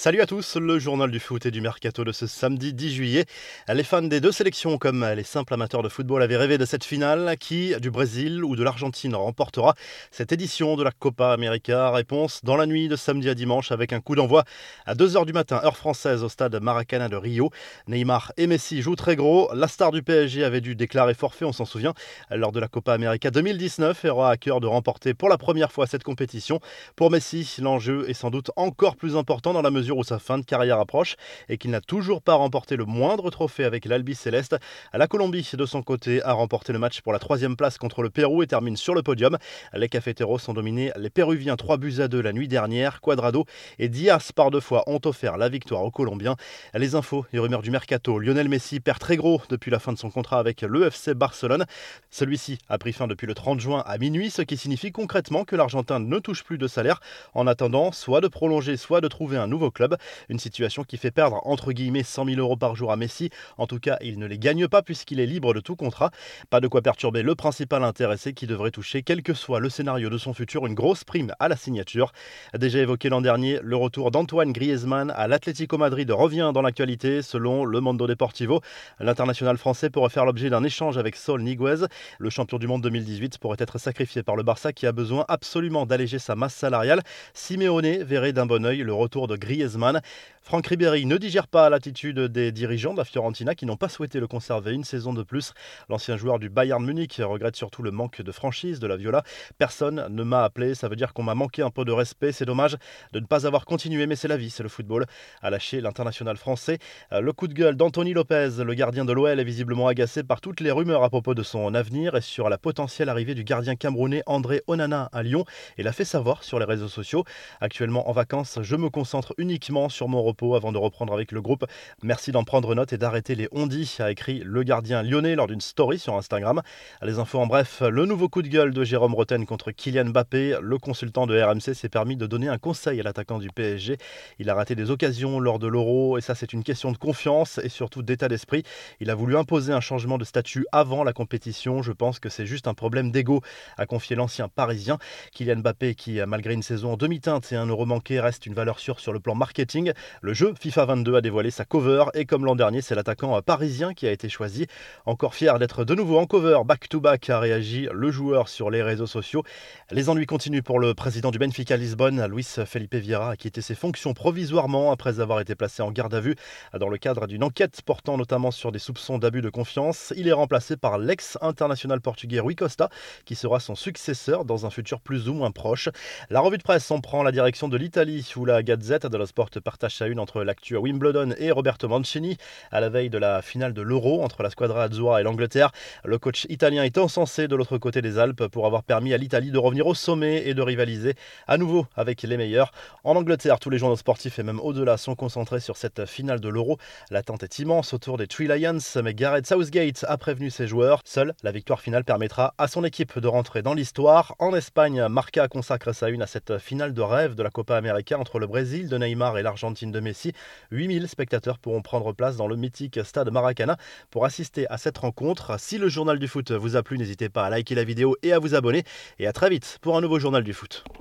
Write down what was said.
Salut à tous, le journal du foot et du mercato de ce samedi 10 juillet. Les fans des deux sélections, comme les simples amateurs de football, avaient rêvé de cette finale. Qui, du Brésil ou de l'Argentine, remportera cette édition de la Copa América Réponse dans la nuit de samedi à dimanche avec un coup d'envoi à 2h du matin, heure française, au stade Maracana de Rio. Neymar et Messi jouent très gros. La star du PSG avait dû déclarer forfait, on s'en souvient, lors de la Copa América 2019 et aura à cœur de remporter pour la première fois cette compétition. Pour Messi, l'enjeu est sans doute encore plus important dans la mesure où sa fin de carrière approche et qu'il n'a toujours pas remporté le moindre trophée avec l'Albi Céleste. La Colombie, de son côté, a remporté le match pour la troisième place contre le Pérou et termine sur le podium. Les cafeteros ont dominé les Péruviens 3 buts à 2 la nuit dernière. Quadrado et Diaz par deux fois ont offert la victoire aux Colombiens. Les infos et rumeurs du mercato. Lionel Messi perd très gros depuis la fin de son contrat avec l'EFC Barcelone. Celui-ci a pris fin depuis le 30 juin à minuit, ce qui signifie concrètement que l'Argentin ne touche plus de salaire en attendant soit de prolonger, soit de trouver un nouveau club. Une situation qui fait perdre entre guillemets 100 000 euros par jour à Messi. En tout cas, il ne les gagne pas puisqu'il est libre de tout contrat. Pas de quoi perturber le principal intéressé qui devrait toucher, quel que soit le scénario de son futur, une grosse prime à la signature. Déjà évoqué l'an dernier, le retour d'Antoine Griezmann à l'Atlético Madrid revient dans l'actualité selon le Mondo Deportivo. L'international français pourrait faire l'objet d'un échange avec Saul Niguez. Le champion du monde 2018 pourrait être sacrifié par le Barça qui a besoin absolument d'alléger sa masse salariale. Simeone verrait d'un bon oeil le retour de Griezmann. Franck Ribéry ne digère pas l'attitude des dirigeants de la Fiorentina qui n'ont pas souhaité le conserver une saison de plus. L'ancien joueur du Bayern Munich regrette surtout le manque de franchise de la Viola. Personne ne m'a appelé, ça veut dire qu'on m'a manqué un peu de respect. C'est dommage de ne pas avoir continué, mais c'est la vie, c'est le football. A lâché l'international français. Le coup de gueule d'Anthony Lopez, le gardien de l'OL, est visiblement agacé par toutes les rumeurs à propos de son avenir et sur la potentielle arrivée du gardien camerounais André Onana à Lyon. Il a fait savoir sur les réseaux sociaux. Actuellement en vacances, je me concentre uniquement sur mon repos avant de reprendre avec le groupe. Merci d'en prendre note et d'arrêter les ondis, a écrit le gardien lyonnais lors d'une story sur Instagram. Les infos en bref, le nouveau coup de gueule de Jérôme Roten contre Kylian Mbappé. Le consultant de RMC s'est permis de donner un conseil à l'attaquant du PSG. Il a raté des occasions lors de l'Euro et ça c'est une question de confiance et surtout d'état d'esprit. Il a voulu imposer un changement de statut avant la compétition. Je pense que c'est juste un problème d'ego, a confié l'ancien parisien. Kylian Mbappé qui, malgré une saison en demi-teinte et un euro manqué, reste une valeur sûre sur le plan marketing. Le jeu FIFA 22 a dévoilé sa cover et comme l'an dernier, c'est l'attaquant parisien qui a été choisi. Encore fier d'être de nouveau en cover, back-to-back a réagi le joueur sur les réseaux sociaux. Les ennuis continuent pour le président du Benfica Lisbonne, Luis Felipe Vieira, a quitté ses fonctions provisoirement après avoir été placé en garde à vue dans le cadre d'une enquête portant notamment sur des soupçons d'abus de confiance. Il est remplacé par l'ex-international portugais Rui Costa, qui sera son successeur dans un futur plus ou moins proche. La revue de presse en prend la direction de l'Italie, où la Gazette de la Partage à une entre l'actu à Wimbledon et Roberto Mancini. À la veille de la finale de l'Euro entre la Squadra Azzurra et l'Angleterre, le coach italien est encensé de l'autre côté des Alpes pour avoir permis à l'Italie de revenir au sommet et de rivaliser à nouveau avec les meilleurs. En Angleterre, tous les journaux sportifs et même au-delà sont concentrés sur cette finale de l'Euro. L'attente est immense autour des Three Lions, mais Gareth Southgate a prévenu ses joueurs. Seule la victoire finale permettra à son équipe de rentrer dans l'histoire. En Espagne, Marca consacre sa une à cette finale de rêve de la Copa América entre le Brésil de Et l'Argentine de Messi. 8000 spectateurs pourront prendre place dans le mythique stade Maracana pour assister à cette rencontre. Si le journal du foot vous a plu, n'hésitez pas à liker la vidéo et à vous abonner. Et à très vite pour un nouveau journal du foot.